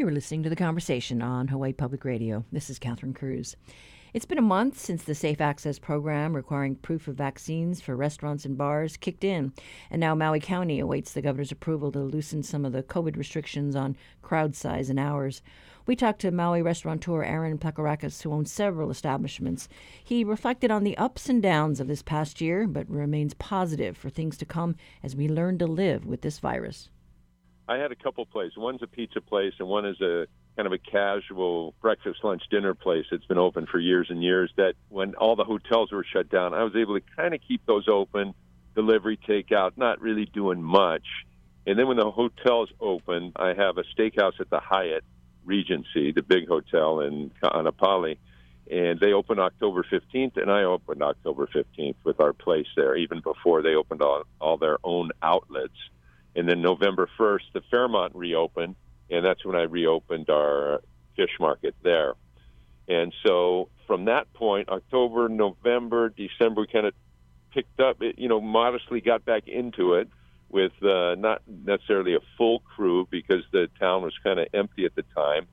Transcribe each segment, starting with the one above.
You are listening to the conversation on Hawaii Public Radio. This is Catherine Cruz. It's been a month since the Safe Access program requiring proof of vaccines for restaurants and bars kicked in, and now Maui County awaits the governor's approval to loosen some of the COVID restrictions on crowd size and hours. We talked to Maui restaurateur Aaron Placourakis, who owns several establishments. He reflected on the ups and downs of this past year, but remains positive for things to come as we learn to live with this virus. I had a couple places. One's a pizza place, and one is a kind of a casual breakfast, lunch, dinner place that's been open for years and years. That when all the hotels were shut down, I was able to kind of keep those open, delivery, takeout, not really doing much. And then when the hotels opened, I have a steakhouse at the Hyatt Regency, the big hotel in Kaanapali, and they opened October 15th, and I opened October 15th with our place there, even before they opened all, all their own outlets. And then November 1st, the Fairmont reopened, and that's when I reopened our fish market there. And so from that point, October, November, December, we kind of picked up, it, you know, modestly got back into it with uh, not necessarily a full crew because the town was kind of empty at the time.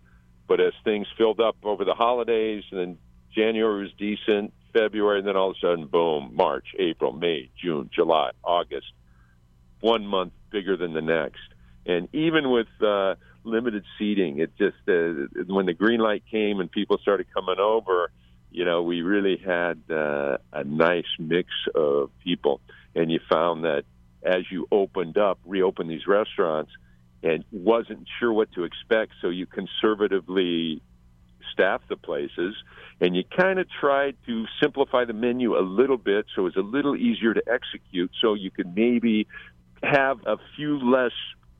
But as things filled up over the holidays, and then January was decent, February, and then all of a sudden, boom, March, April, May, June, July, August, one month bigger than the next. And even with uh, limited seating, it just uh, when the green light came and people started coming over, you know, we really had uh, a nice mix of people. And you found that as you opened up, reopened these restaurants, and wasn't sure what to expect, so you conservatively staffed the places, and you kind of tried to simplify the menu a little bit so it was a little easier to execute, so you could maybe have a few less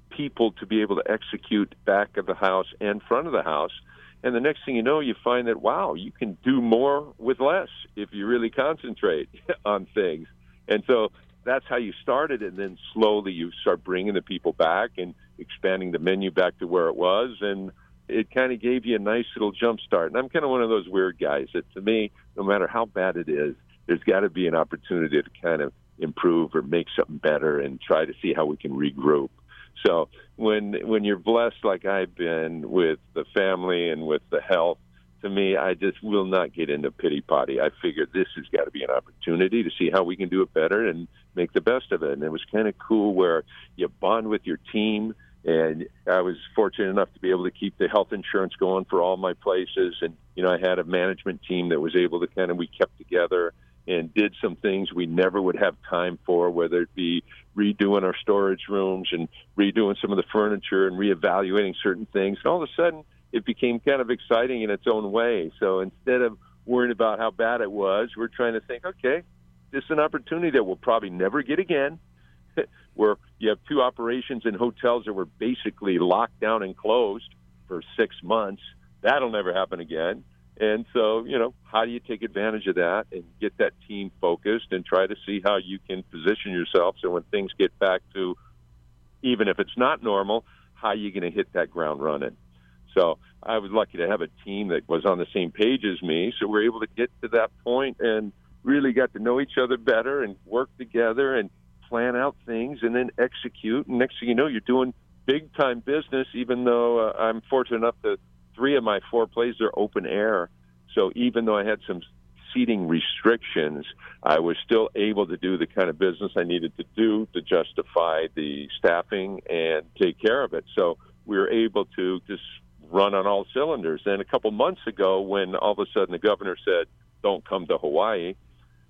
people to be able to execute back of the house and front of the house. And the next thing you know, you find that, wow, you can do more with less if you really concentrate on things. And so that's how you started. And then slowly you start bringing the people back and expanding the menu back to where it was. And it kind of gave you a nice little jump start. And I'm kind of one of those weird guys that to me, no matter how bad it is, there's got to be an opportunity to kind of improve or make something better and try to see how we can regroup. So when when you're blessed like I've been with the family and with the health, to me, I just will not get into pity potty. I figured this has got to be an opportunity to see how we can do it better and make the best of it. And it was kind of cool where you bond with your team. And I was fortunate enough to be able to keep the health insurance going for all my places. And, you know, I had a management team that was able to kind of, we kept together and did some things we never would have time for, whether it be redoing our storage rooms and redoing some of the furniture and reevaluating certain things. And all of a sudden, it became kind of exciting in its own way. So instead of worrying about how bad it was, we're trying to think, okay, this is an opportunity that we'll probably never get again. where you have two operations in hotels that were basically locked down and closed for six months. That'll never happen again. And so, you know, how do you take advantage of that and get that team focused and try to see how you can position yourself so when things get back to, even if it's not normal, how you going to hit that ground running? So I was lucky to have a team that was on the same page as me. So we're able to get to that point and really got to know each other better and work together and plan out things and then execute. And next thing you know, you're doing big time business, even though uh, I'm fortunate enough to three of my four plays are open air. So even though I had some seating restrictions, I was still able to do the kind of business I needed to do to justify the staffing and take care of it. So we were able to just run on all cylinders. And a couple months ago, when all of a sudden the governor said, don't come to Hawaii,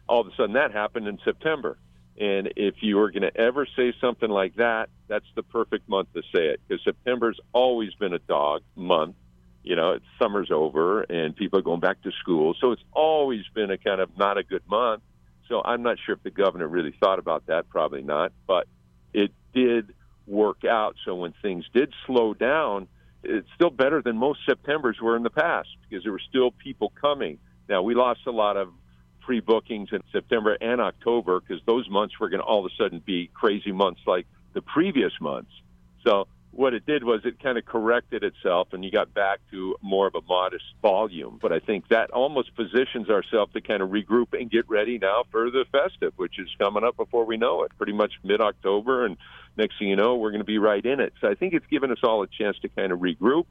all of a sudden that happened in September. And if you were going to ever say something like that, that's the perfect month to say it because September's always been a dog month you know, it's summer's over and people are going back to school. So it's always been a kind of not a good month. So I'm not sure if the governor really thought about that, probably not, but it did work out. So when things did slow down, it's still better than most Septembers were in the past because there were still people coming. Now, we lost a lot of pre bookings in September and October because those months were going to all of a sudden be crazy months like the previous months. So what it did was it kind of corrected itself and you got back to more of a modest volume. But I think that almost positions ourselves to kind of regroup and get ready now for the festive, which is coming up before we know it, pretty much mid October. And next thing you know, we're going to be right in it. So I think it's given us all a chance to kind of regroup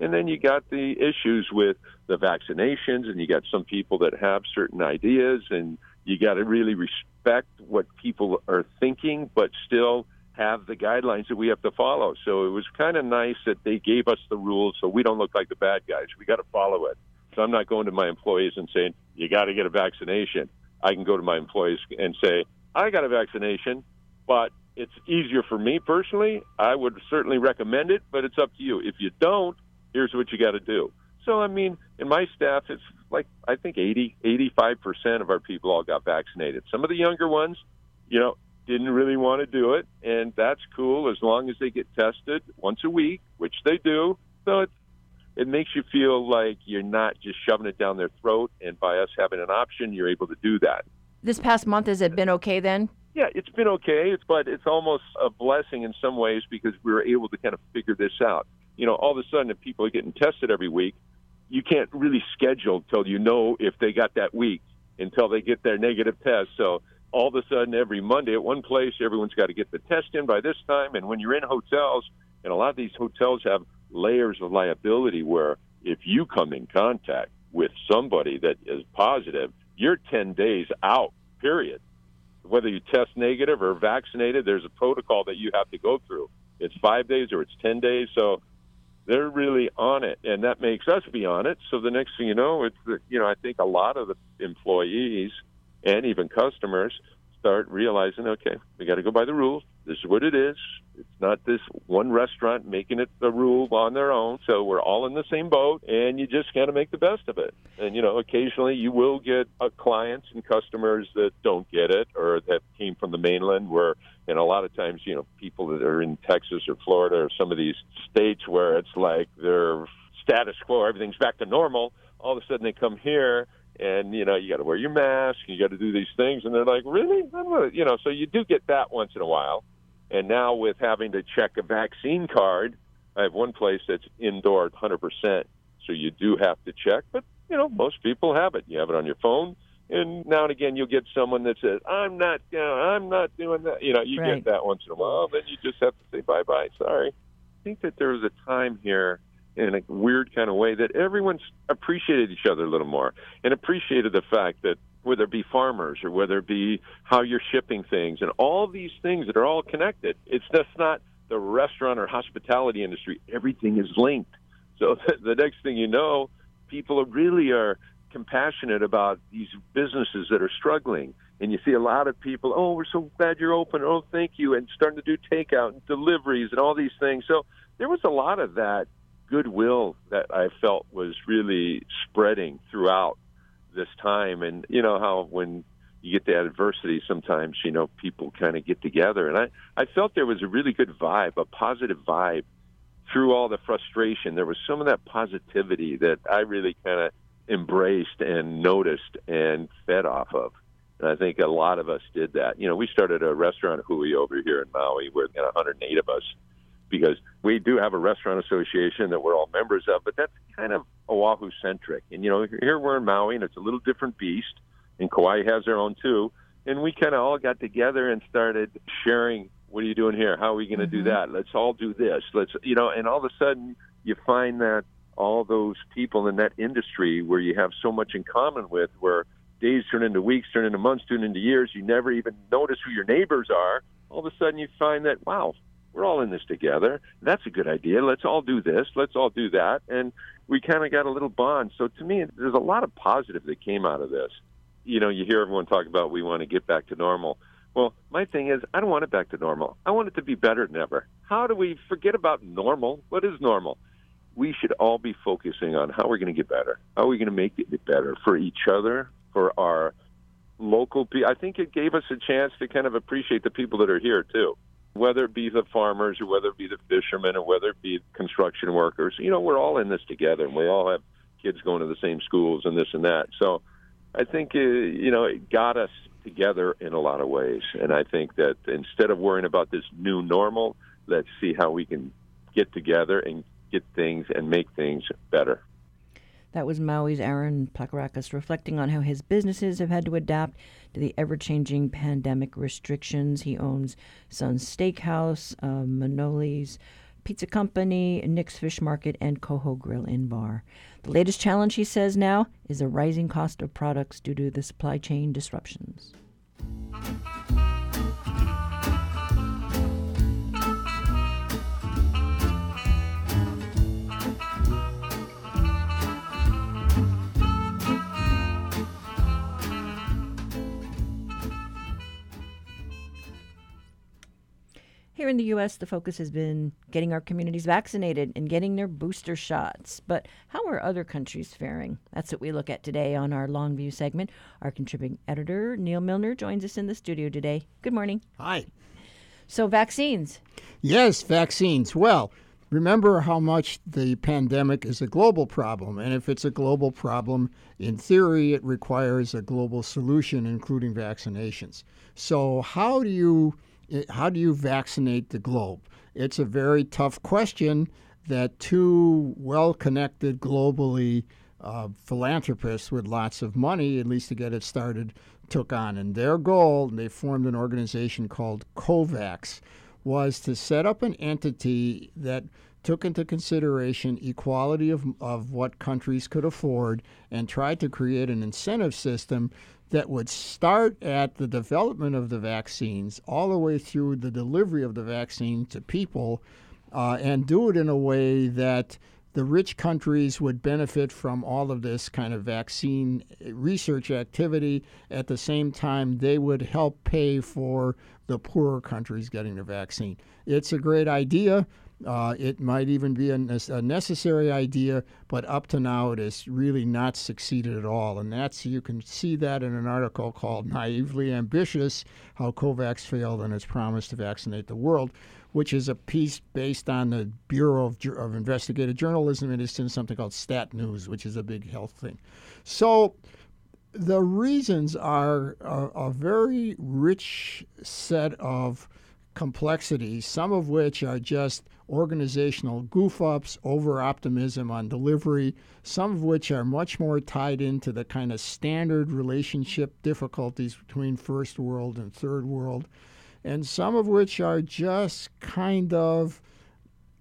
And then you got the issues with the vaccinations, and you got some people that have certain ideas, and you got to really respect what people are thinking, but still have the guidelines that we have to follow. So it was kind of nice that they gave us the rules so we don't look like the bad guys. We got to follow it. So I'm not going to my employees and saying, you got to get a vaccination. I can go to my employees and say, I got a vaccination, but it's easier for me personally. I would certainly recommend it, but it's up to you. If you don't, here's what you got to do. So, I mean, in my staff, it's like I think 80, 85% of our people all got vaccinated. Some of the younger ones, you know, didn't really want to do it, and that's cool as long as they get tested once a week, which they do. So it it makes you feel like you're not just shoving it down their throat, and by us having an option, you're able to do that. This past month, has it been okay then? Yeah, it's been okay, It's but it's almost a blessing in some ways because we were able to kind of figure this out. You know, all of a sudden, if people are getting tested every week, you can't really schedule till you know if they got that week until they get their negative test. So all of a sudden every Monday at one place, everyone's got to get the test in by this time. And when you're in hotels, and a lot of these hotels have layers of liability where if you come in contact with somebody that is positive, you're 10 days out, period. Whether you test negative or vaccinated, there's a protocol that you have to go through. It's five days or it's 10 days. So they're really on it, and that makes us be on it. So the next thing you know, it's you know I think a lot of the employees and even customers start realizing, okay, we got to go by the rules. This is what it is. It's not this one restaurant making it a rule on their own. So we're all in the same boat, and you just got to make the best of it. And you know, occasionally you will get uh, clients and customers that don't get it, or that came from the mainland, where and a lot of times, you know, people that are in Texas or Florida or some of these states where it's like they're status quo, everything's back to normal. All of a sudden, they come here and you know you got to wear your mask, you got to do these things, and they're like, really? I'm gonna, you know, so you do get that once in a while. And now with having to check a vaccine card, I have one place that's indoor 100%, so you do have to check. But you know, most people have it. You have it on your phone, and now and again you'll get someone that says, "I'm not, you know, I'm not doing that." You know, you right. get that once in a while. Then you just have to say bye bye. Sorry. I think that there was a time here in a weird kind of way that everyone's appreciated each other a little more and appreciated the fact that whether it be farmers or whether it be how you're shipping things and all these things that are all connected. It's just not the restaurant or hospitality industry. Everything is linked. So the next thing you know, people really are compassionate about these businesses that are struggling. And you see a lot of people, oh, we're so glad you're open. Oh, thank you. And starting to do takeout and deliveries and all these things. So there was a lot of that goodwill that I felt was really spreading throughout this time. And you know how when you get the adversity, sometimes you know people kind of get together, and I I felt there was a really good vibe, a positive vibe through all the frustration. There was some of that positivity that I really kind of embraced and noticed and fed off of. And I think a lot of us did that. You know, we started a restaurant Hui over here in Maui. We're know, 108 of us because we do have a restaurant association that we're all members of, but that's kind of Oahu centric. And you know, here we're in Maui, and it's a little different beast, and Kauai has their own too. And we kind of all got together and started sharing. What are you doing here? How are we going to mm-hmm. do that? Let's all do this. Let's, you know, and all of a sudden you find that all those people in that industry where you have so much in common with, where days turn into weeks, turn into months, turn into years, you never even notice who your neighbors are. All of a sudden you find that, wow, we're all in this together. That's a good idea. Let's all do this. Let's all do that. And we kind of got a little bond. So to me, there's a lot of positive that came out of this. You know, you hear everyone talk about we want to get back to normal. Well, my thing is, I don't want it back to normal. I want it to be better than ever. How do we forget about normal? What is normal? We should all be focusing on how we're going to get better. How are we going to make it better for each other, for our local people? I think it gave us a chance to kind of appreciate the people that are here, too whether it be the farmers or whether it be the fishermen or whether it be construction workers. You know, we're all in this together, and we all have kids going to the same schools and this and that. So I think, uh, you know, it got us together in a lot of ways. And I think that instead of worrying about this new normal, let's see how we can get together and get things and make things better. That was Maui's Aaron Placourakis reflecting on how his businesses have had to adapt to the ever changing pandemic restrictions. He owns Son'z Steakhouse, uh, Manoli's Pizza Company, Nick's Fish Market, and Coho Grill and Bar. The latest challenge, he says now, is a rising cost of products due to the supply chain disruptions. Here in the U.S., the focus has been getting our communities vaccinated and getting their booster shots. But how are other countries faring? That's what we look at today on our Longview segment. Our contributing editor, Neal Milner, joins us in the studio today. Good morning. Hi. So, vaccines. Yes, vaccines. Well, remember how much the pandemic is a global problem. And if it's a global problem, in theory, it requires a global solution, including vaccinations. So, how do you how do you vaccinate the globe? It's a very tough question that two well connected globally uh, philanthropists with lots of money, at least to get it started, took on. And their goal, they formed an organization called COVAX, was to set up an entity that took into consideration equality of, of what countries could afford and tried to create an incentive system that would start at the development of the vaccines all the way through the delivery of the vaccine to people uh, and do it in a way that the rich countries would benefit from all of this kind of vaccine research activity. At the same time, they would help pay for the poorer countries getting the vaccine. It's a great idea. Uh, it might even be a, a, necessary idea, but up to now it has really not succeeded at all. And that's you can see that in an article called "Naively Ambitious: How COVAX Failed in Its Promise to Vaccinate the World," which is a piece based on the Bureau of, of Investigative Journalism, and it's in something called Stat News, which is a big health thing. So the reasons are a, a very rich set of complexities, some of which are just organizational goof ups, over optimism on delivery, some of which are much more tied into the kind of standard relationship difficulties between first world and third world, and some of which are just kind of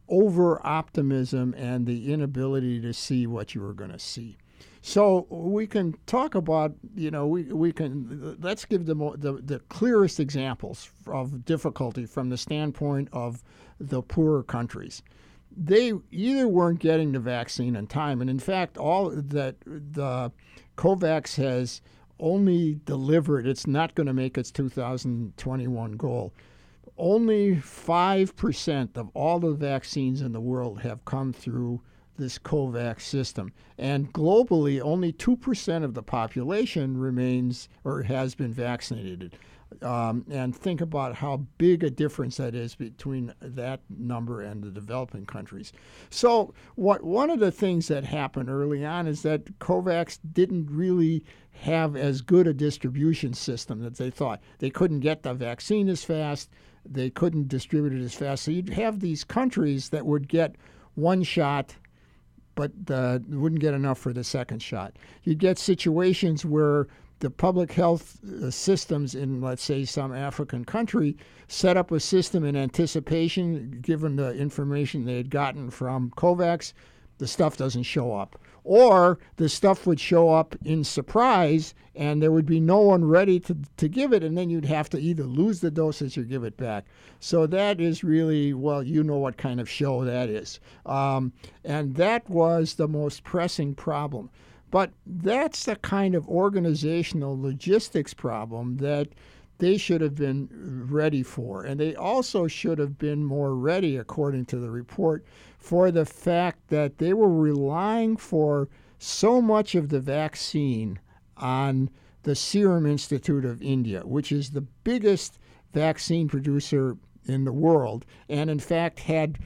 over optimism and the inability to see what you were going to see. So we can talk about, you know, we, we can, let's give the, the, the clearest examples of difficulty from the standpoint of the poorer countries. They either weren't getting the vaccine in time, and in fact, all that the COVAX has only delivered, it's not going to make its 2021 goal. Only 5% of all the vaccines in the world have come through this COVAX system. And globally, only 2% of the population remains or has been vaccinated. Um, and think about how big a difference that is between that number and the developing countries. So, what one of the things that happened early on is that COVAX didn't really have as good a distribution system that they thought. They couldn't get the vaccine as fast, they couldn't distribute it as fast. So, you'd have these countries that would get one shot but uh, wouldn't get enough for the second shot. You'd get situations where the public health uh, systems in, let's say, some African country set up a system in anticipation, given the information they had gotten from COVAX, the stuff doesn't show up. Or the stuff would show up in surprise and there would be no one ready to, to give it, and then you'd have to either lose the dosage or give it back. So that is really, well, you know what kind of show that is. Um, and that was the most pressing problem. But that's the kind of organizational logistics problem that they should have been ready for. And they also should have been more ready, according to the report, for the fact that they were relying for so much of the vaccine on the Serum Institute of India, which is the biggest vaccine producer in the world, and in fact had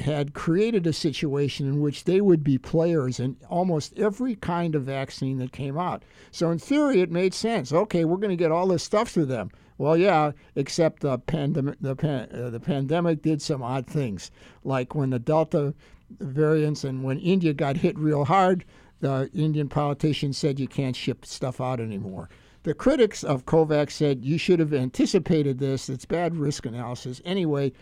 had created a situation in which they would be players in almost every kind of vaccine that came out. So in theory, it made sense. Okay, we're going to get all this stuff to them. Well, yeah, except the pandemic. The, pan, uh, the pandemic did some odd things, like when the Delta variants and when India got hit real hard, the Indian politicians said you can't ship stuff out anymore. The critics of COVAX said you should have anticipated this. It's bad risk analysis. Anyway,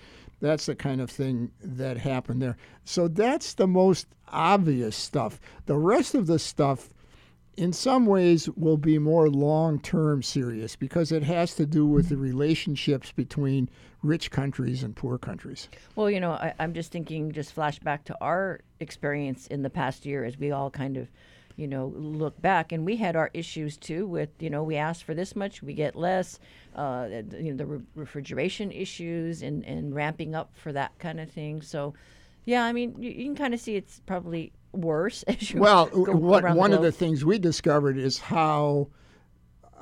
That's the kind of thing that happened there. So that's the most obvious stuff. The rest of the stuff, in some ways, will be more long term serious because it has to do with the relationships between rich countries and poor countries. Well, you know, I, I'm just thinking, just flashback to our experience in the past year as we all kind of you know, look back, and we had our issues too. With you know, we asked for this much, we get less. Uh, you know, the re- refrigeration issues and and ramping up for that kind of thing. So, yeah, I mean, you, you can kind of see it's probably worse. As you well, what, one of the things we discovered is how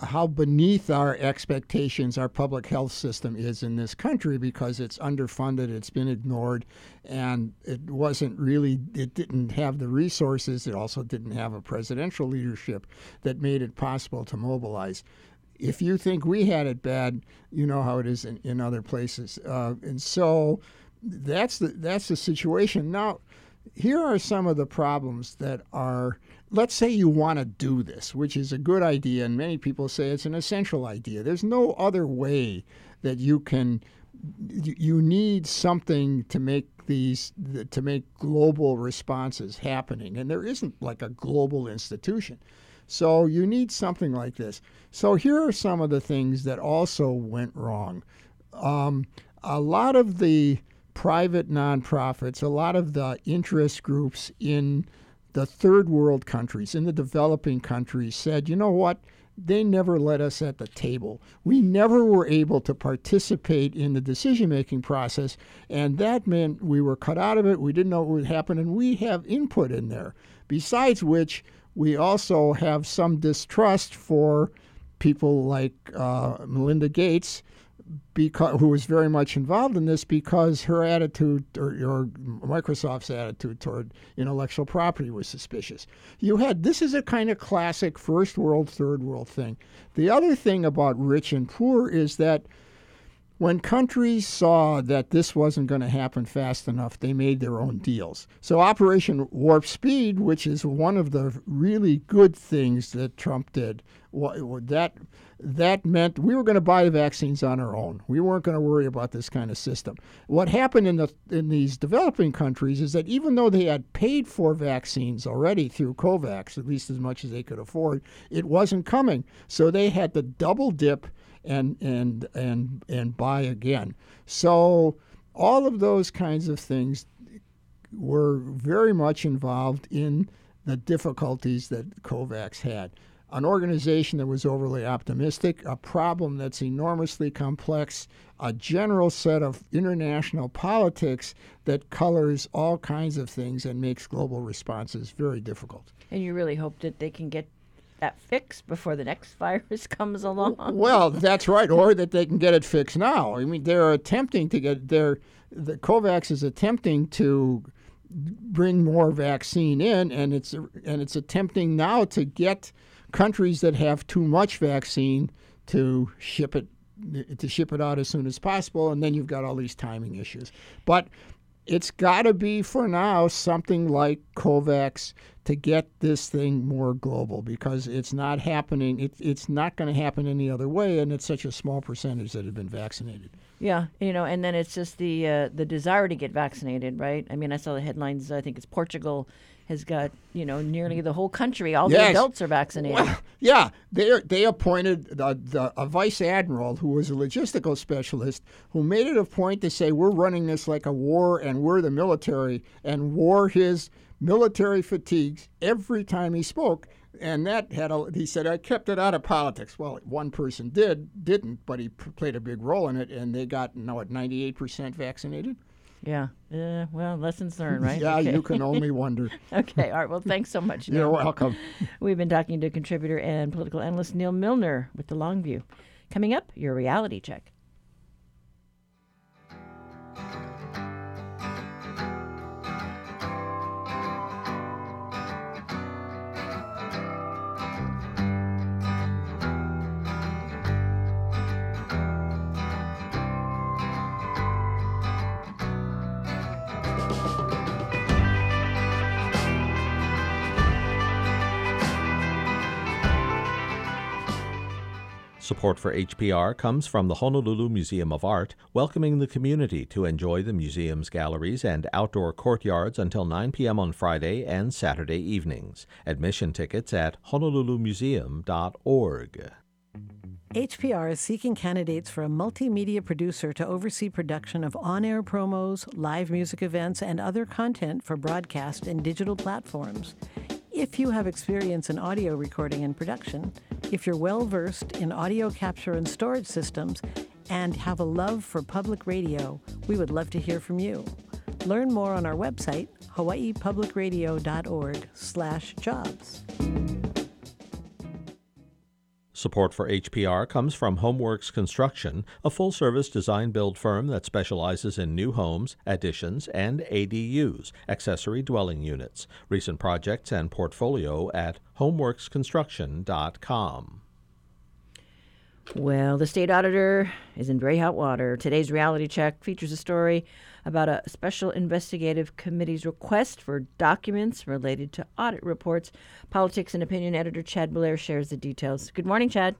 how beneath our expectations our public health system is in this country because it's underfunded, it's been ignored, and it wasn't really, it didn't have the resources. It also didn't have a presidential leadership that made it possible to mobilize. If you think we had it bad, you know how it is in, in other places. Uh, and so that's the, that's the situation. Now, here are some of the problems that are let's say you want to do this which is a good idea and many people say it's an essential idea. There's no other way that you can you need something to make these to make global responses happening and there isn't like a global institution. So you need something like this. So here are some of the things that also went wrong. Um, a lot of the private nonprofits, a lot of the interest groups in the third world countries, in the developing countries, said, you know what? They never let us at the table. We never were able to participate in the decision making process, and that meant we were cut out of it. We didn't know what would happen, and we have input in there. Besides which, we also have some distrust for people like uh, Melinda Gates because who was very much involved in this because her attitude or, or, Microsoft's attitude toward intellectual property was suspicious. You had this is a kind of classic first world, third world thing. The other thing about rich and poor is that when countries saw that this wasn't going to happen fast enough, they made their own deals. So Operation Warp Speed, which is one of the really good things that Trump did, that that meant we were going to buy the vaccines on our own. We weren't going to worry about this kind of system. What happened in the in these developing countries is that even though they had paid for vaccines already through COVAX, at least as much as they could afford, it wasn't coming. So they had to double dip and and and and buy again. So all of those kinds of things were very much involved in the difficulties that COVAX had an organization that was overly optimistic, a problem that's enormously complex, a general set of international politics that colors all kinds of things and makes global responses very difficult. And you really hope that they can get that fixed before the next virus comes along. Well, that's right, or that they can get it fixed now. I mean, they're attempting to get their the COVAX is attempting to bring more vaccine in, and it's and it's attempting now to get countries that have too much vaccine to ship it to ship it out as soon as possible, and then you've got all these timing issues. But it's got to be for now something like COVAX to get this thing more global because it's not happening. It, it's not going to happen any other way, and it's such a small percentage that have been vaccinated. Yeah, you know, and then it's just the uh, the desire to get vaccinated, right? I mean, I saw the headlines. I think it's Portugal has got you know nearly the whole country. All Yes. the adults are vaccinated. Well, yeah, they they appointed the, the, a vice admiral who was a logistical specialist who made it a point to say we're running this like a war and we're the military and wore his military fatigues every time he spoke. And that had a, he said I kept it out of politics. Well, one person did didn't, but he p- played a big role in it, and they got now at ninety eight percent vaccinated. Yeah. Uh, well, lessons learned, right? Yeah, Okay. you can only wonder. okay. All right. Well, thanks so much. You're welcome. We've been talking to contributor and political analyst Neal Milner with the Long View. Coming up, your reality check. Support for HPR comes from the Honolulu Museum of Art, welcoming the community to enjoy the museum's galleries and outdoor courtyards until 9 p.m. on Friday and Saturday evenings. Admission tickets at honolulumuseum.org. HPR is seeking candidates for a multimedia producer to oversee production of on air promos, live music events, and other content for broadcast and digital platforms. If you have experience in audio recording and production, if you're well versed in audio capture and storage systems, and have a love for public radio, we would love to hear from you. Learn more on our website, hawaiipublicradio.org/jobs. Support for HPR comes from Homeworks Construction, a full service design build firm that specializes in new homes, additions, and ADUs, accessory dwelling units. Recent projects and portfolio at homeworksconstruction.com. Well, the state auditor is in very hot water. Today's reality check features a story about a special investigative committee's request for documents related to audit reports. Politics and opinion editor Chad Blair shares the details. Good morning, Chad.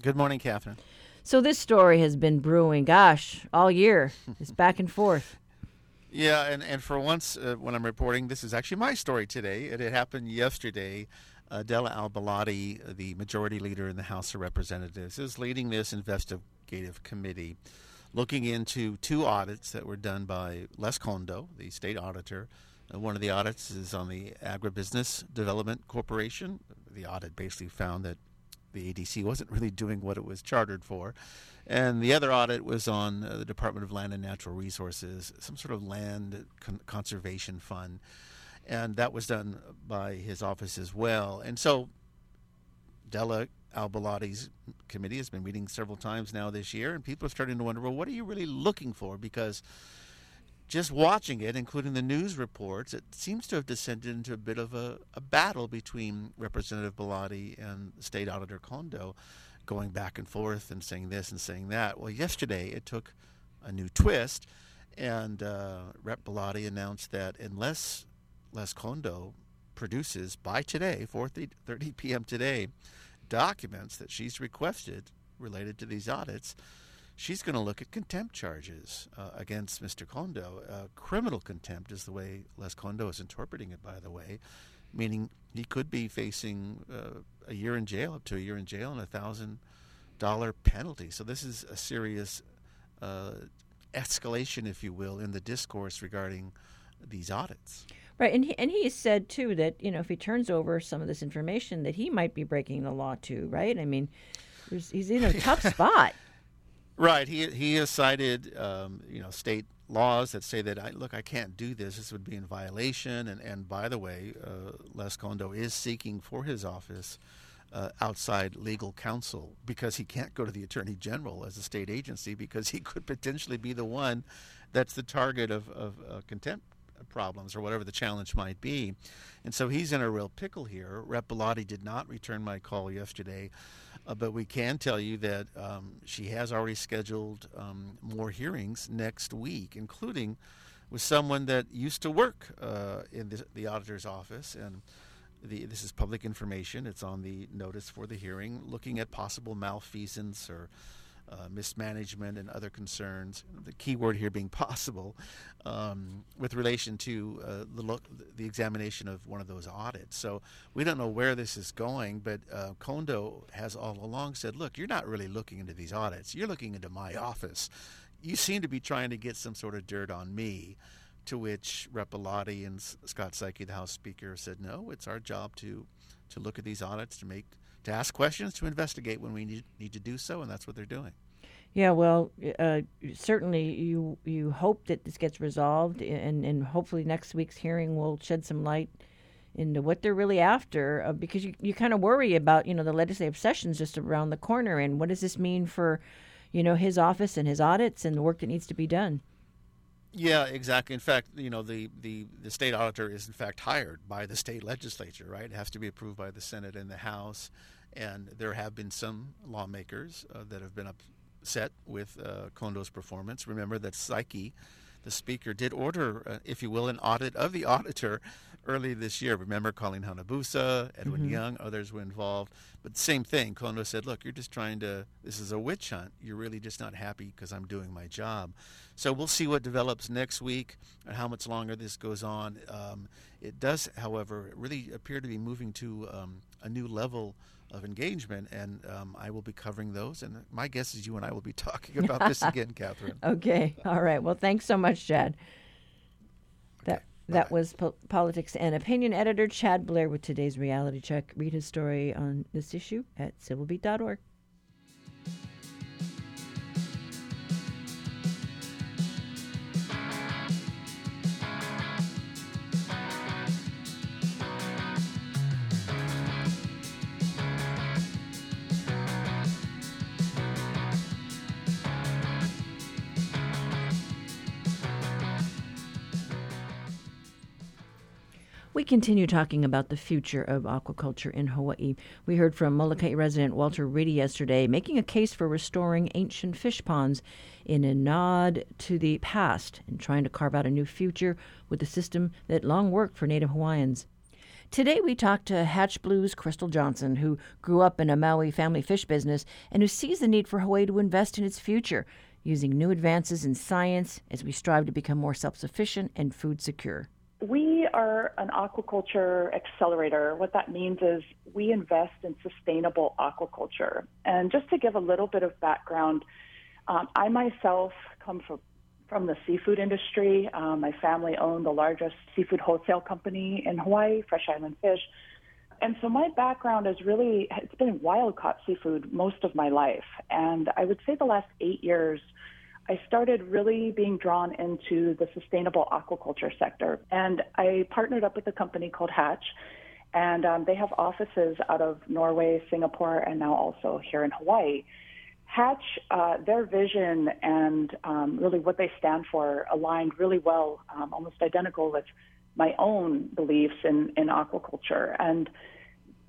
Good morning, Catherine. So this story has been brewing, gosh, all year. It's back and forth. Yeah, and, and for once, uh, when I'm reporting, this is actually my story today. It, it happened yesterday. Uh, Della Au Belatti, the majority leader in the House of Representatives, is leading this investigative committee looking into two audits that were done by Les Kondo, the state auditor. Uh, one of the audits is on the Agribusiness Development Corporation. The audit basically found that the ADC wasn't really doing what it was chartered for. And the other audit was on uh, the Department of Land and Natural Resources, some sort of land con- conservation fund. And that was done by his office as well. And so Della Au Belatti's committee has been meeting several times now this year, and people are starting to wonder, well, what are you really looking for? Because just watching it, including the news reports, it seems to have descended into a bit of a, a battle between Representative Belatti and State Auditor Kondo, going back and forth and saying this and saying that. Well, yesterday it took a new twist, and uh, Rep Beladi announced that unless Les Kondo produces by today, 4:30 p.m. today, documents that she's requested related to these audits, she's going to look at contempt charges uh, against Mr. Kondo. Uh, criminal contempt is the way Les Kondo is interpreting it, by the way, meaning he could be facing uh, a year in jail, up to a year in jail, and a thousand dollar penalty. So this is a serious uh, escalation, if you will, in the discourse regarding these audits. Right, and he, and he said too that you know if he turns over some of this information that he might be breaking the law too, right? I mean, he's in a tough spot. Right. He he has cited um, you know state laws that say that I look I can't do this. This would be in violation. And and by the way, uh, Les Kondo is seeking for his office. Uh, outside legal counsel because he can't go to the attorney general as a state agency because he could potentially be the one that's the target of, of uh, contempt problems or whatever the challenge might be. And so he's in a real pickle here. Rep Belatti did not return my call yesterday, uh, but we can tell you that um, she has already scheduled um, more hearings next week, including with someone that used to work uh, in the, the, auditor's office. And the, this is public information, it's on the notice for the hearing, looking at possible malfeasance or uh, mismanagement and other concerns. The key word here being possible, um, with relation to uh, the look, the examination of one of those audits. So we don't know where this is going, but uh, Kondo has all along said, "Look, you're not really looking into these audits. You're looking into my office. You seem to be trying to get some sort of dirt on me." To which Rep. And Scott Saiki, the House Speaker, said, "No, it's our job to to look at these audits to make to ask questions, to investigate when we need, need to do so, and that's what they're doing. Yeah, well, uh, certainly you you hope that this gets resolved, and, and hopefully next week's hearing will shed some light into what they're really after, uh, because you, you kind of worry about you know the legislative sessions just around the corner, and what does this mean for you know his office and his audits and the work that needs to be done. Yeah, exactly. In fact, you know, the, the, the state auditor is in fact hired by the state legislature, right? It has to be approved by the Senate and the House. And there have been some lawmakers uh, that have been upset with uh, Kondo's performance. Remember that Saiki, the speaker, did order, uh, if you will, an audit of the auditor early this year. Remember Colleen Hanabusa, Edwin mm-hmm. Young, others were involved. But same thing. Kono said, look, you're just trying to, this is a witch hunt. You're really just not happy because I'm doing my job. So we'll see what develops next week and how much longer this goes on. Um, it does, however, really appear to be moving to um, a new level of engagement, and um, I will be covering those. And my guess is you and I will be talking about this again, Catherine. Okay. All right. Well, thanks so much, Chad. That that was po- politics and opinion editor Chad Blair with today's reality check. Read his story on this issue at civilbeat.org. We continue talking about the future of aquaculture in Hawaii. We heard from Molokai resident Walter Ritte yesterday making a case for restoring ancient fish ponds in a nod to the past and trying to carve out a new future with a system that long worked for Native Hawaiians. Today we talked to Hatch Blue's Crystal Johnson, who grew up in a Maui family fish business and who sees the need for Hawaii to invest in its future using new advances in science as we strive to become more self sufficient and food secure. We are an aquaculture accelerator. What that means is we invest in sustainable aquaculture. And just to give a little bit of background, um, I myself come from from the seafood industry. Um, my family owned the largest seafood wholesale company in Hawaii, Fresh Island Fish. And so my background is really, it's been wild caught seafood most of my life. And I would say the last eight years, I started really being drawn into the sustainable aquaculture sector. And I partnered up with a company called Hatch, and um, they have offices out of Norway, Singapore, and now also here in Hawaii. Hatch, uh, their vision and um, really what they stand for aligned really well, um, almost identical with my own beliefs in, in aquaculture. And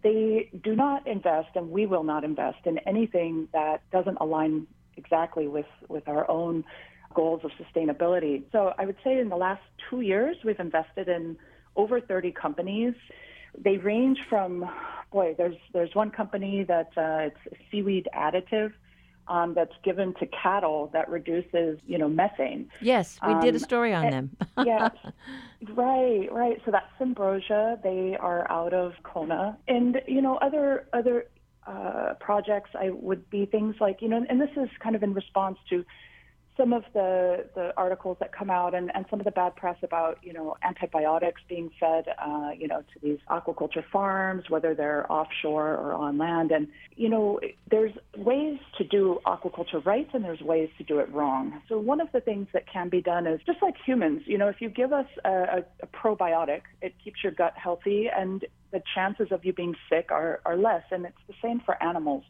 they do not invest, and we will not invest in anything that doesn't align exactly with, with our own goals of sustainability. So I would say in the last two years, we've invested in over 30 companies. They range from, boy, there's there's one company that uh, it's seaweed additive um, that's given to cattle that reduces, you know, methane. Yes, we um, did a um, story on them. yeah, right, right. So that's Symbrosia. They are out of Kona, and you know, other other uh, projects, I would be things like, you know, and this is kind of in response to some of the, the articles that come out and, and some of the bad press about, you know, antibiotics being fed, uh, you know, to these aquaculture farms, whether they're offshore or on land. And, you know, there's ways to do aquaculture right and there's ways to do it wrong. So one of the things that can be done is just like humans, you know, if you give us a, a, a probiotic, it keeps your gut healthy and the chances of you being sick are, are less. And it's the same for animals.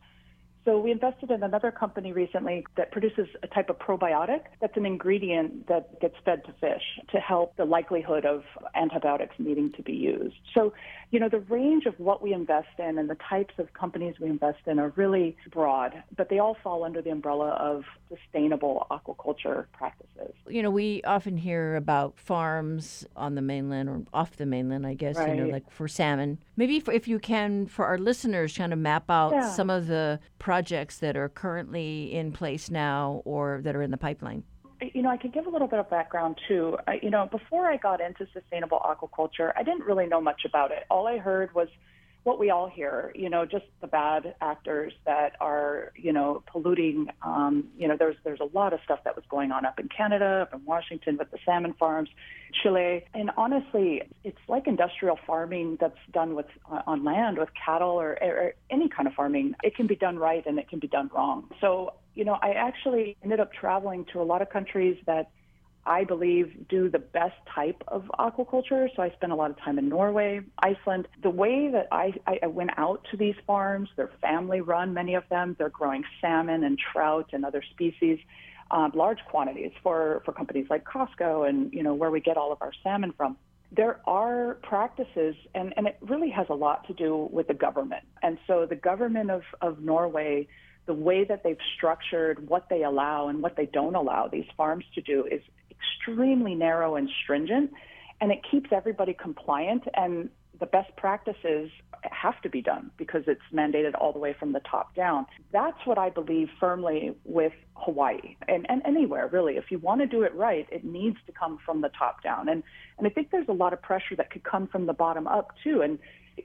So we invested in another company recently that produces a type of probiotic that's an ingredient that gets fed to fish to help the likelihood of antibiotics needing to be used. So, you know, the range of what we invest in and the types of companies we invest in are really broad, but they all fall under the umbrella of sustainable aquaculture practices. You know, we often hear about farms on the mainland or off the mainland, I guess, right. you know, like for salmon. Maybe for, if you can, for our listeners, kind of map out yeah. some of the projects that are currently in place now or that are in the pipeline? You know, I could give a little bit of background too. I, you know, before I got into sustainable aquaculture, I didn't really know much about it. All I heard was what we all hear, you know, just the bad actors that are, you know, polluting. Um, you know, there's there's a lot of stuff that was going on up in Canada, up in Washington with the salmon farms, Chile, and honestly, it's like industrial farming that's done with uh, on land with cattle or, or any kind of farming. It can be done right and it can be done wrong. So, you know, I actually ended up traveling to a lot of countries that I believe, do the best type of aquaculture. So I spent a lot of time in Norway, Iceland. The way that I, I went out to these farms, they're family run, many of them. They're growing salmon and trout and other species, um, large quantities for, for companies like Costco and, you know, where we get all of our salmon from. There are practices, and, and it really has a lot to do with the government. And so the government of, of Norway the way that they've structured what they allow and what they don't allow these farms to do is extremely narrow and stringent, and it keeps everybody compliant and the best practices have to be done because it's mandated all the way from the top down. That's what I believe firmly with Hawaii and, and anywhere really. If you want to do it right, it needs to come from the top down. And and I think there's a lot of pressure that could come from the bottom up too. And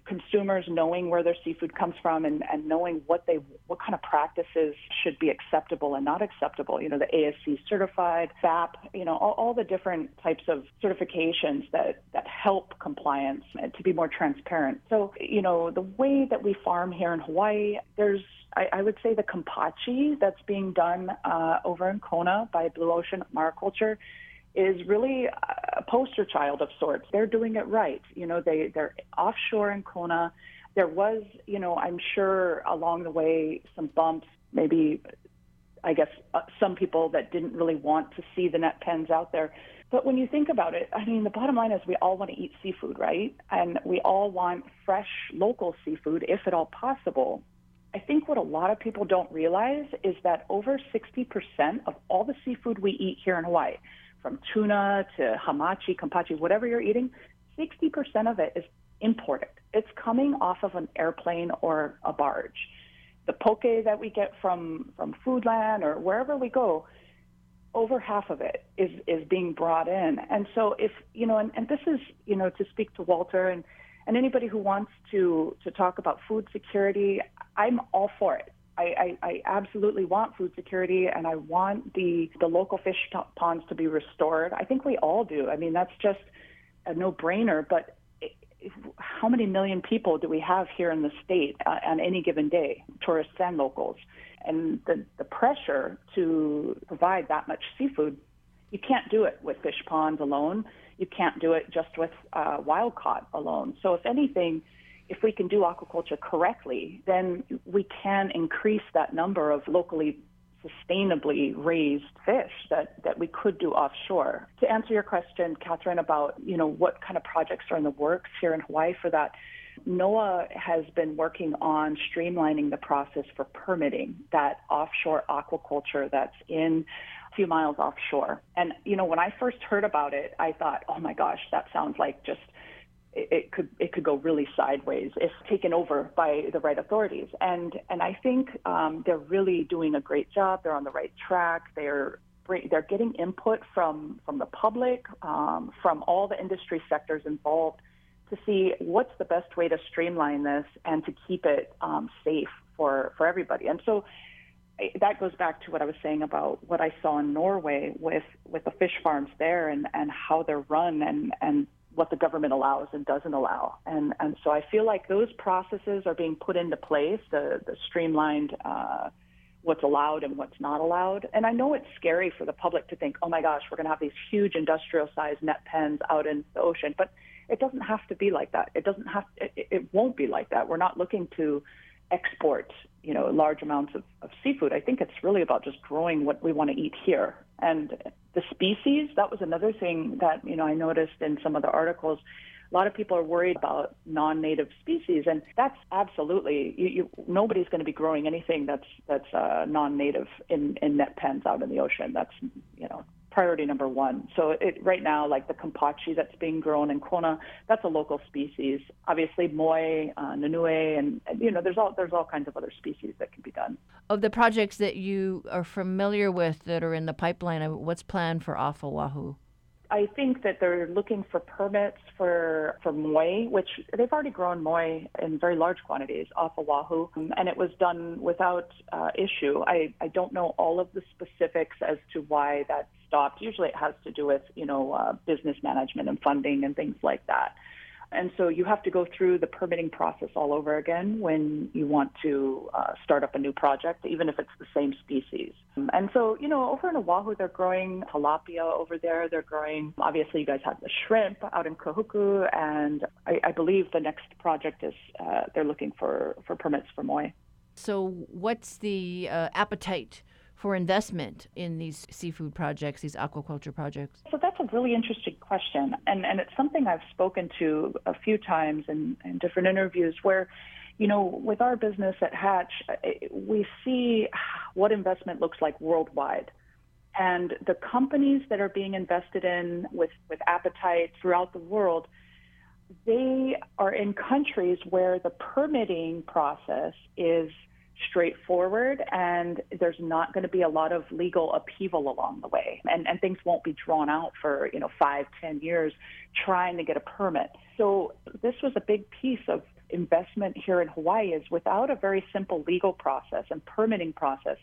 consumers knowing where their seafood comes from and, and knowing what they what kind of practices should be acceptable and not acceptable. You know, the ASC certified, FAP, you know, all, all the different types of certifications that, that help compliance to be more transparent. So, you know, the way that we farm here in Hawaii, there's I, would say the kampachi that's being done uh, over in Kona by Blue Ocean Mariculture is really a poster child of sorts. They're doing it right. You know, they they're offshore in Kona. There was, you know, I'm sure along the way some bumps, maybe I guess uh, some people that didn't really want to see the net pens out there. But when you think about it, I mean, the bottom line is we all want to eat seafood, right? And we all want fresh local seafood if at all possible. I think what a lot of people don't realize is that over 60% of all the seafood we eat here in Hawaii, from tuna to hamachi, kampachi, whatever you're eating, 60% of it is imported. It's coming off of an airplane or a barge. The poke that we get from, from Foodland or wherever we go, over half of it is, is being brought in. And so if, you know, and, and this is, you know, to speak to Walter and, and anybody who wants to, to talk about food security, I'm all for it. I, I, I absolutely want food security and I want the, the local fish t- ponds to be restored. I think we all do. I mean, that's just a no brainer. But how many million people do we have here in the state uh, on any given day, tourists and locals? And the, the pressure to provide that much seafood, you can't do it with fish ponds alone. You can't do it just with uh, wild caught alone. So, if anything, if we can do aquaculture correctly, then we can increase that number of locally sustainably raised fish that, that we could do offshore. To answer your question, Catherine, about you know what kind of projects are in the works here in Hawaii for that, NOAA has been working on streamlining the process for permitting that offshore aquaculture that's in a few miles offshore. And you know, when I first heard about it, I thought, oh my gosh, that sounds like just it could it could go really sideways if taken over by the right authorities. And and I think um, they're really doing a great job. They're on the right track. They're they're getting input from from the public, um, from all the industry sectors involved, to see what's the best way to streamline this and to keep it um, safe for for everybody. And so that goes back to what I was saying about what I saw in Norway with with the fish farms there and and how they're run and and what the government allows and doesn't allow. And and so I feel like those processes are being put into place, the the streamlined uh, what's allowed and what's not allowed. And I know it's scary for the public to think, oh my gosh, we're going to have these huge industrial sized net pens out in the ocean, but it doesn't have to be like that. It doesn't have. It, it won't be like that. We're not looking to export, you know, large amounts of, of seafood. I think it's really about just growing what we want to eat here. And the species, that was another thing that, you know, I noticed in some of the articles. A lot of people are worried about non-native species, and that's absolutely you, you, nobody's going to be growing anything that's that's uh, non-native in in net pens out in the ocean. That's you know priority number one. So it, right now, like the kampachi that's being grown in Kona, that's a local species. Obviously, moi, uh, nanue, and, you know, there's all there's all kinds of other species that can be done. Of the projects that you are familiar with that are in the pipeline, uh, what's planned for off Oahu? I think that they're looking for permits for for moi, which they've already grown moi in very large quantities off Oahu, and it was done without uh, issue. I, I don't know all of the specifics as to why that stopped. Usually, it has to do with you know uh, business management and funding and things like that. And so you have to go through the permitting process all over again when you want to uh, start up a new project, even if it's the same species. And so, you know, over in Oahu, they're growing tilapia over there. They're growing, obviously, you guys have the shrimp out in Kahuku. And I, I believe the next project is uh, they're looking for, for permits for moi. So, what's the uh, appetite for investment in these seafood projects, these aquaculture projects? So that's a really interesting question. And, and it's something I've spoken to a few times in, in different interviews where, you know, with our business at Hatch, uh, we see what investment looks like worldwide. And the companies that are being invested in with, with appetite throughout the world, they are in countries where the permitting process is straightforward and there's not going to be a lot of legal upheaval along the way and, and things won't be drawn out for you know five ten years trying to get a permit so this was a big piece of investment here in hawaii is without a very simple legal process and permitting process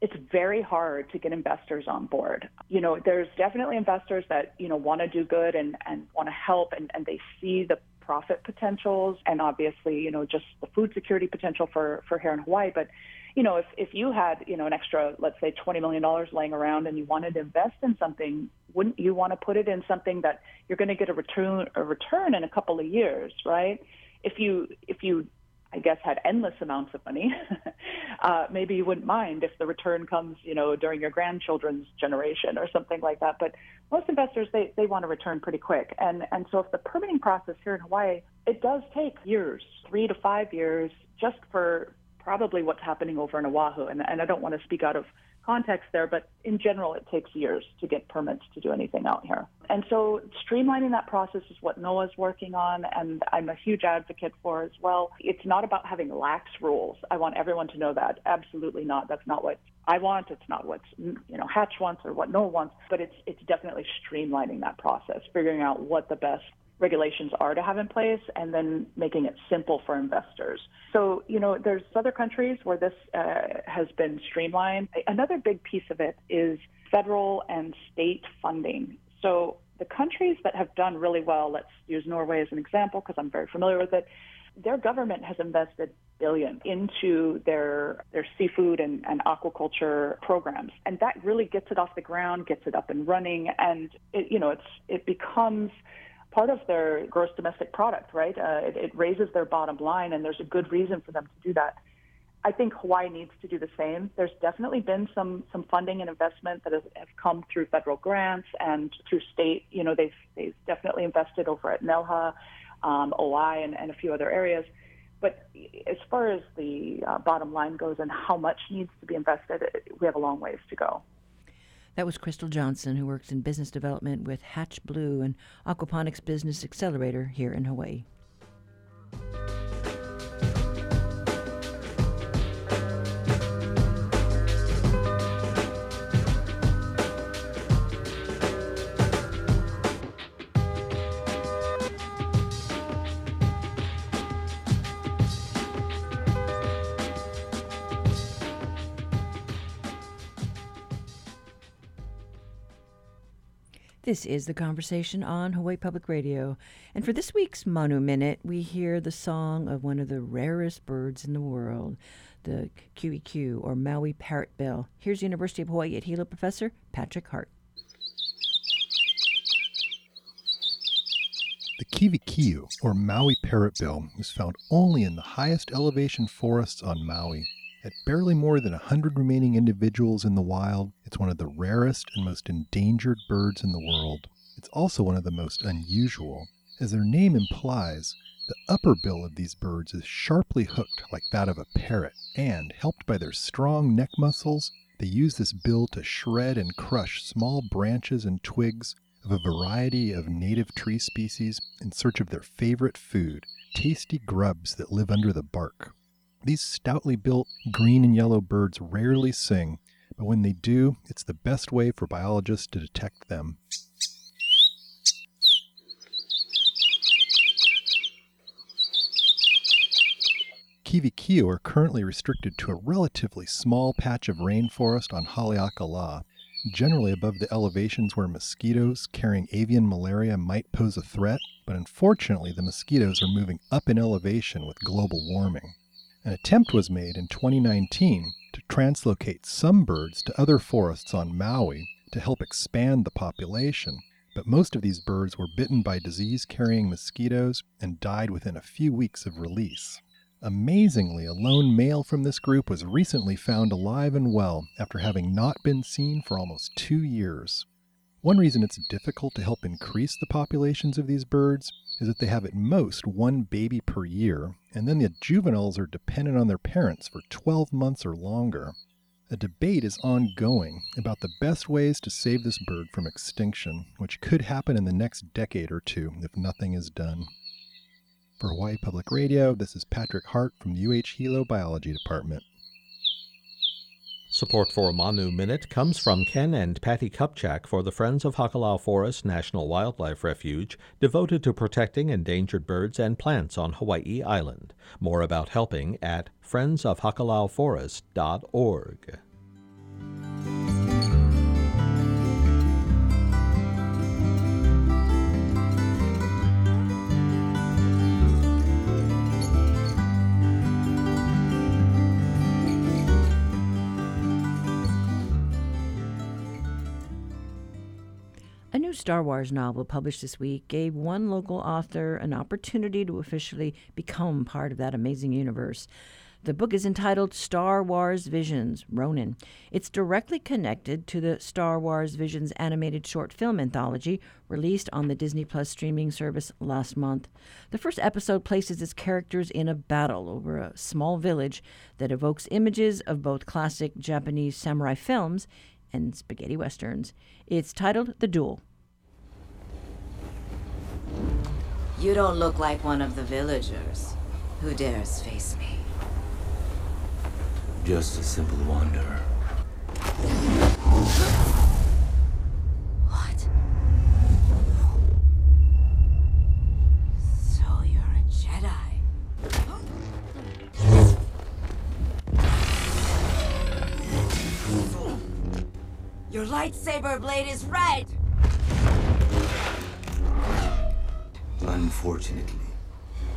it's very hard to get investors on board. You know, there's definitely investors that, you know, want to do good and, and want to help and, and they see the profit potentials and obviously, you know, just the food security potential for, for here in Hawaii. But, you know, if, if you had, you know, an extra, let's say $20 million laying around and you wanted to invest in something, wouldn't you want to put it in something that you're going to get a return, a return in a couple of years, right? If you, if you I guess, had endless amounts of money, uh, maybe you wouldn't mind if the return comes, you know, during your grandchildren's generation or something like that. But most investors, they, they want to return pretty quick. And, and so if the permitting process here in Hawaii, it does take years, three to five years, just for probably what's happening over in Oahu. And, and I don't want to speak out of context there, but in general, it takes years to get permits to do anything out here. And so streamlining that process is what NOAA's working on, and I'm a huge advocate for as well. It's not about having lax rules. I want everyone to know that. Absolutely not. That's not what I want. It's not what you know Hatch wants or what NOAA wants, but it's it's definitely streamlining that process, figuring out what the best regulations are to have in place and then making it simple for investors. So, you know, there's other countries where this uh, has been streamlined. Another big piece of it is federal and state funding. So, the countries that have done really well, let's use Norway as an example because I'm very familiar with it. Their government has invested billion into their their seafood and, and aquaculture programs, and that really gets it off the ground, gets it up and running, and it, you know it's it becomes part of their gross domestic product, right? Uh, it, it, raises their bottom line, and there's a good reason for them to do that. I think Hawaii needs to do the same. There's definitely been some some funding and investment that has, have come through federal grants and through state. You know, they've they've definitely invested over at NELHA, um, OI, and, and a few other areas. But as far as the uh, bottom line goes and how much needs to be invested, we have a long ways to go. That was Crystal Johnson, who works in business development with Hatch Blue and Aquaponics Business Accelerator here in Hawaii. This is the conversation on Hawaii Public Radio. And for this week's Manu Minute, we hear the song of one of the rarest birds in the world, the kiwikiu or Maui parrotbill. Here's University of Hawaii at Hilo professor Patrick Hart. The kiwikiu, or Maui parrotbill, is found only in the highest elevation forests on Maui. At barely more than 100 remaining individuals in the wild, it's one of the rarest and most endangered birds in the world. It's also one of the most unusual. As their name implies, the upper bill of these birds is sharply hooked like that of a parrot, and, helped by their strong neck muscles, they use this bill to shred and crush small branches and twigs of a variety of native tree species in search of their favorite food, tasty grubs that live under the bark. These stoutly built green and yellow birds rarely sing, but when they do, it's the best way for biologists to detect them. Kiwikiu are currently restricted to a relatively small patch of rainforest on Haleakala, generally above the elevations where mosquitoes carrying avian malaria might pose a threat, but unfortunately the mosquitoes are moving up in elevation with global warming. An attempt was made in 2019 to translocate some birds to other forests on Maui to help expand the population, but most of these birds were bitten by disease carrying mosquitoes and died within a few weeks of release. Amazingly, a lone male from this group was recently found alive and well after having not been seen for almost two years. One reason it's difficult to help increase the populations of these birds is that they have at most one baby per year, and then the juveniles are dependent on their parents for 12 months or longer. A debate is ongoing about the best ways to save this bird from extinction, which could happen in the next decade or two if nothing is done. For Hawaii Public Radio, this is Patrick Hart from the UH Hilo Biology Department. Support for Manu Minute comes from Ken and Patty Kupchak for the Friends of Hakalau Forest National Wildlife Refuge, devoted to protecting endangered birds and plants on Hawaii Island. More about helping at friendsofhakalauforest.org. Star Wars novel published this week gave one local author an opportunity to officially become part of that amazing universe. The book is entitled Star Wars Visions Ronin. It's directly connected to the Star Wars Visions animated short film anthology released on the Disney Plus streaming service last month. The first episode places its characters in a battle over a small village that evokes images of both classic Japanese samurai films and spaghetti westerns. It's titled The Duel. You don't look like one of the villagers. Who dares face me? Just a simple wanderer. What? So you're a Jedi. Your lightsaber blade is red! Unfortunately,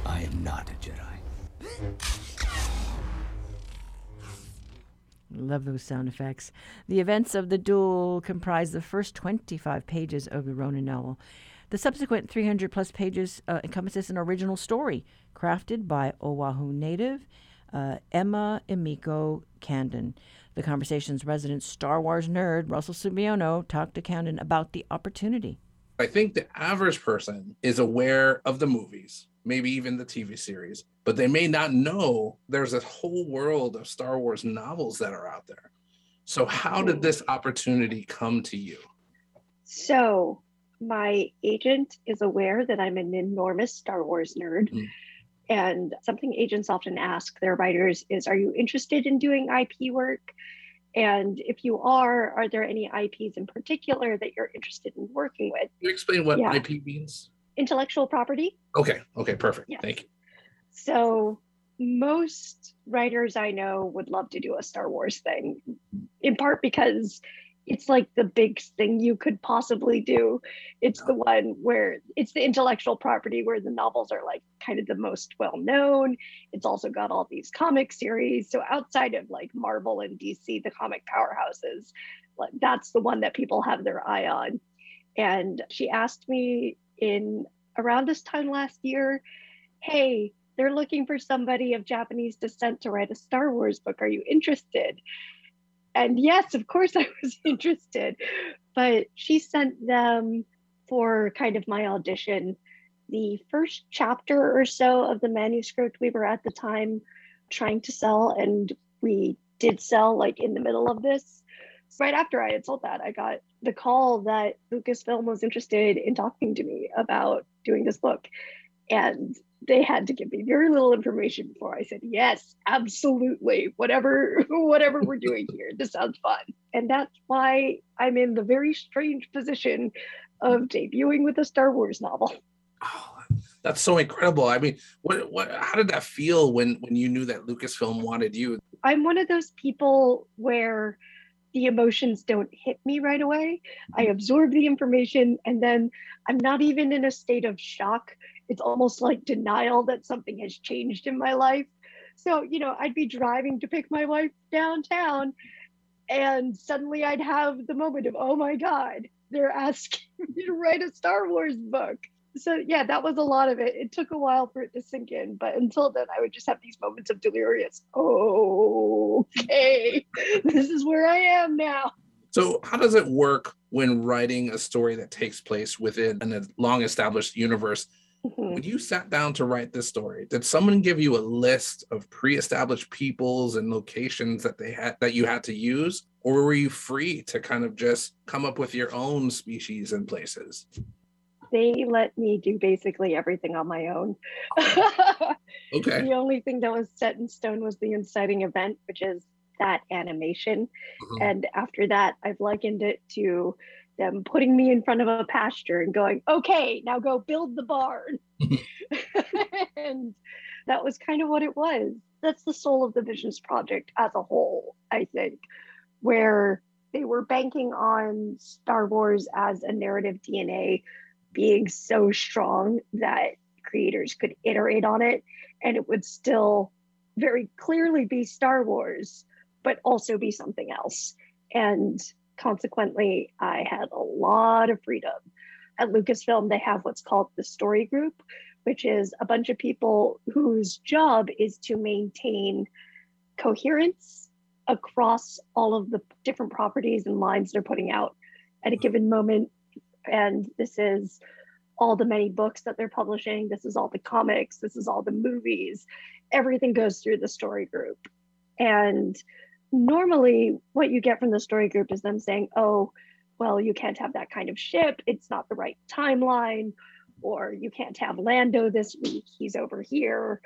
I am not a Jedi. Love those sound effects. The events of the duel comprise the first 25 pages of the Ronin novel. The subsequent 300 plus pages uh, encompasses an original story crafted by Oahu native uh, Emma Mieko Candon. The conversation's resident Star Wars nerd, Russell Subiono, talked to Candon about the opportunity. I think the average person is aware of the movies, maybe even the TV series, but they may not know there's a whole world of Star Wars novels that are out there. So, how did this opportunity come to you? So, my agent is aware that I'm an enormous Star Wars nerd. Mm. And something agents often ask their writers is Are you interested in doing IP work? And if you are, are there any IPs in particular that you're interested in working with? Can you explain what Yeah. IP means? Intellectual property. Okay, okay, perfect. Yes. Thank you. So, most writers I know would love to do a Star Wars thing, in part because it's like the big thing you could possibly do. It's the one where it's the intellectual property where the novels are like kind of the most well known. It's also got all these comic series. So, outside of like Marvel and DC, the comic powerhouses, like that's the one that people have their eye on. And she asked me in around this time last year, hey, they're looking for somebody of Japanese descent to write a Star Wars book. Are you interested? And yes, of course, I was interested. But she sent them for kind of my audition the first chapter or so of the manuscript we were at the time trying to sell. And we did sell like in the middle of this. Right after I had sold that, I got the call that Lucasfilm was interested in talking to me about doing this book. And they had to give me very little information before I said, yes, absolutely. Whatever, whatever we're doing here, this sounds fun. And that's why I'm in the very strange position of debuting with a Star Wars novel. Oh, That's so incredible. I mean, what what how did that feel when when you knew that Lucasfilm wanted you? I'm one of those people where the emotions don't hit me right away. I absorb the information and then I'm not even in a state of shock. It's almost like denial that something has changed in my life. So, you know, I'd be driving to pick my wife downtown and suddenly I'd have the moment of, oh my God, they're asking me to write a Star Wars book. So, yeah, that was a lot of it. It took a while for it to sink in, but until then, I would just have these moments of delirious, oh, okay, this is where I am now. So, how does it work when writing a story that takes place within a long established universe? When you sat down to write this story, did someone give you a list of pre-established peoples and locations that they had that you had to use, or were you free to kind of just come up with your own species and places? They let me do basically everything on my own. okay. The only thing that was set in stone was the inciting event, which is that animation. Mm-hmm. And after that, I've likened it to them putting me in front of a pasture and going, okay, now go build the barn. and that was kind of what it was. That's the soul of the Visions Project as a whole, I think, where they were banking on Star Wars as a narrative DNA being so strong that creators could iterate on it and it would still very clearly be Star Wars, but also be something else. And consequently, I had a lot of freedom. At Lucasfilm, they have what's called the story group, which is a bunch of people whose job is to maintain coherence across all of the different properties and lines they're putting out at a given moment. And this is all the many books that they're publishing. This is all the comics. This is all the movies. Everything goes through the story group. And normally what you get from the story group is them saying, oh, well, you can't have that kind of ship. It's not the right timeline. Or you can't have Lando this week. He's over here.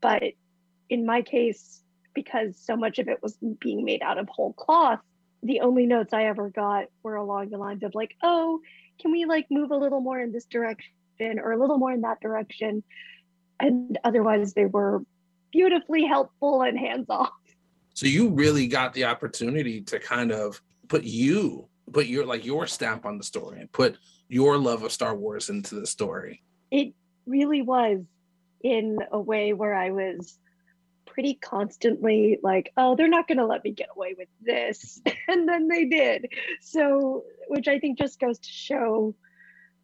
But in my case, because so much of it was being made out of whole cloth, the only notes I ever got were along the lines of like, oh, can we like move a little more in this direction or a little more in that direction? And otherwise, they were beautifully helpful and hands off. So you really got the opportunity to kind of put you, put your like your stamp on the story and put your love of Star Wars into the story. It really was in a way where I was pretty constantly like, oh, they're not going to let me get away with this. and then they did. So, which I think just goes to show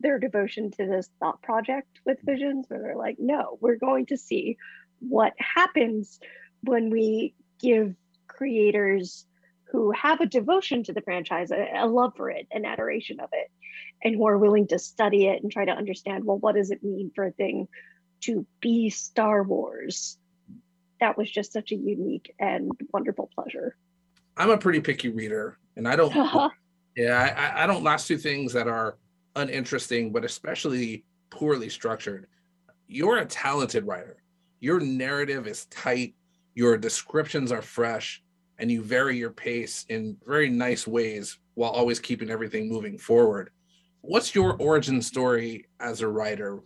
their devotion to this thought project with visions, where they're like, no, we're going to see what happens when we give creators who have a devotion to the franchise, a, a, love for it, an adoration of it, and who are willing to study it and try to understand well, what does it mean for a thing to be Star Wars? That was just such a unique and wonderful pleasure. I'm a pretty picky reader, and I don't, yeah, I, I don't last two things that are uninteresting, but especially poorly structured. You're a talented writer. Your narrative is tight your descriptions are fresh and you vary your pace in very nice ways while always keeping everything moving forward. What's your origin story as a writer?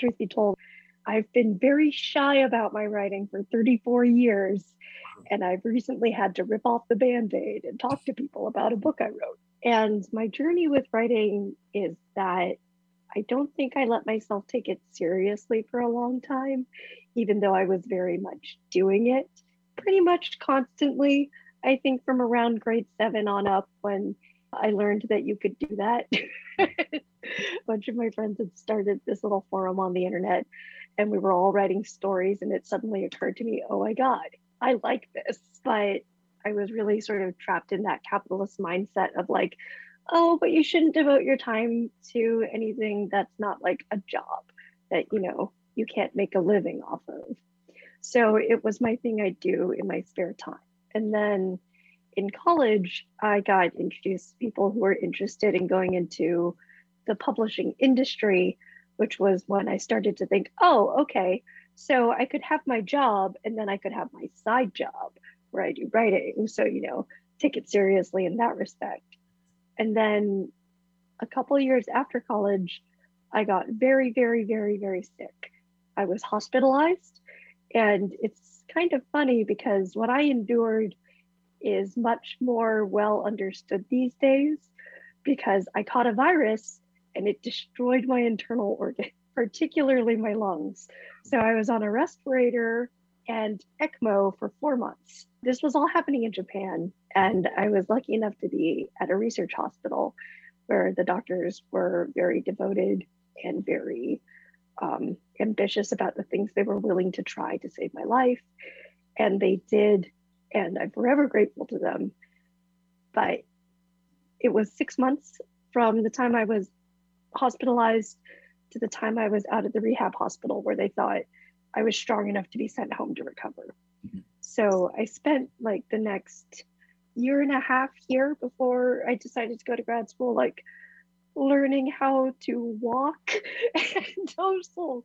Truth be told, I've been very shy about my writing for 34 years, and I've recently had to rip off the band aid and talk to people about a book I wrote. And my journey with writing is that I don't think I let myself take it seriously for a long time, even though I was very much doing it pretty much constantly. I think from around grade seven on up when I learned that you could do that. a bunch of my friends had started this little forum on the internet and we were all writing stories and it suddenly occurred to me, oh my God, I like this. But I was really sort of trapped in that capitalist mindset of like, oh, but you shouldn't devote your time to anything that's not like a job that, you know, you can't make a living off of. So it was my thing I do in my spare time. And then in college, I got introduced to people who were interested in going into the publishing industry, which was when I started to think, oh, okay, so I could have my job and then I could have my side job where I do writing. So, you know, take it seriously in that respect. And then a couple years after college, I got very, very, very, very sick. I was hospitalized. And it's kind of funny because what I endured is much more well understood these days because I caught a virus and it destroyed my internal organ, particularly my lungs. So I was on a respirator and ECMO for four months. This was all happening in Japan. And I was lucky enough to be at a research hospital where the doctors were very devoted and very um, ambitious about the things they were willing to try to save my life. And they did. And I'm forever grateful to them. But it was six months from the time I was hospitalized to the time I was out at the rehab hospital where they thought I was strong enough to be sent home to recover. Mm-hmm. So I spent like the next year and a half here before I decided to go to grad school, like learning how to walk and also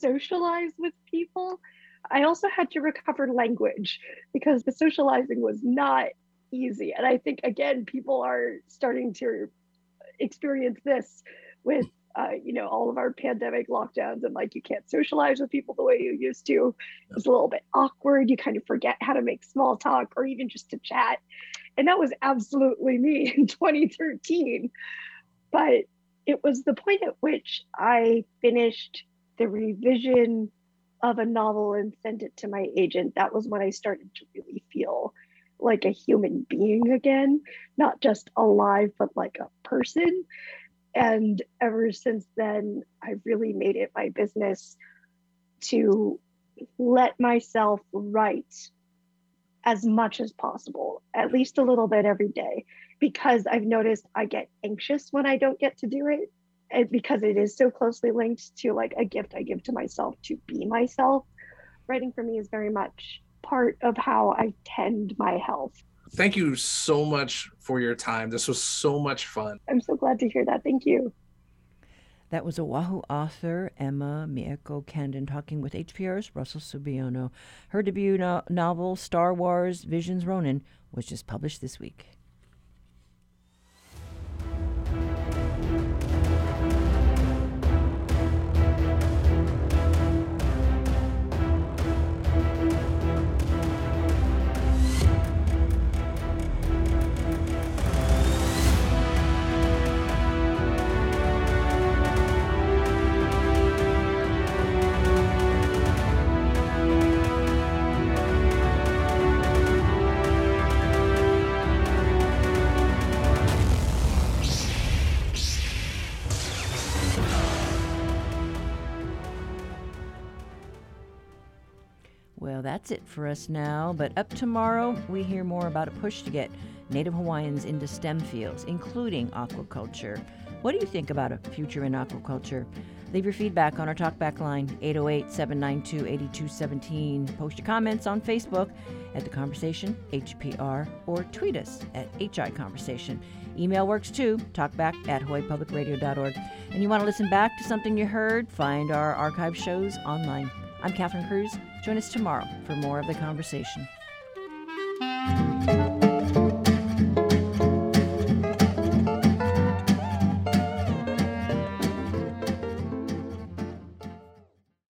socialize with people. I also had to recover language because the socializing was not easy. And I think, again, people are starting to experience this with uh, you know, all of our pandemic lockdowns and like you can't socialize with people the way you used to. It's a little bit awkward. You kind of forget how to make small talk or even just to chat. And that was absolutely me in 2013. But it was the point at which I finished the revision of a novel and sent it to my agent. That was when I started to really feel like a human being again, not just alive, but like a person. And ever since then, I've really made it my business to let myself write as much as possible, at least a little bit every day, because I've noticed I get anxious when I don't get to do it. And because it is so closely linked to like a gift I give to myself to be myself. Writing for me is very much part of how I tend my health thank you so much for your time. This was so much fun. I'm so glad to hear that. Thank you. That was Oahu author Emma Mieko Candon talking with HPR's Russell Subiono. Her debut no- novel, Star Wars Visions Ronin, was just published this week. That's it for us now. But up tomorrow, we hear more about a push to get Native Hawaiians into STEM fields, including aquaculture. What do you think about a future in aquaculture? Leave your feedback on our talkback line, 808 792 8217. Post your comments on Facebook at The Conversation, HPR, or tweet us at HI Conversation. Email works too, talkback at hawaiipublicradio.org. And you want to listen back to something you heard? Find our archive shows online. I'm Catherine Cruz. Join us tomorrow for more of the conversation.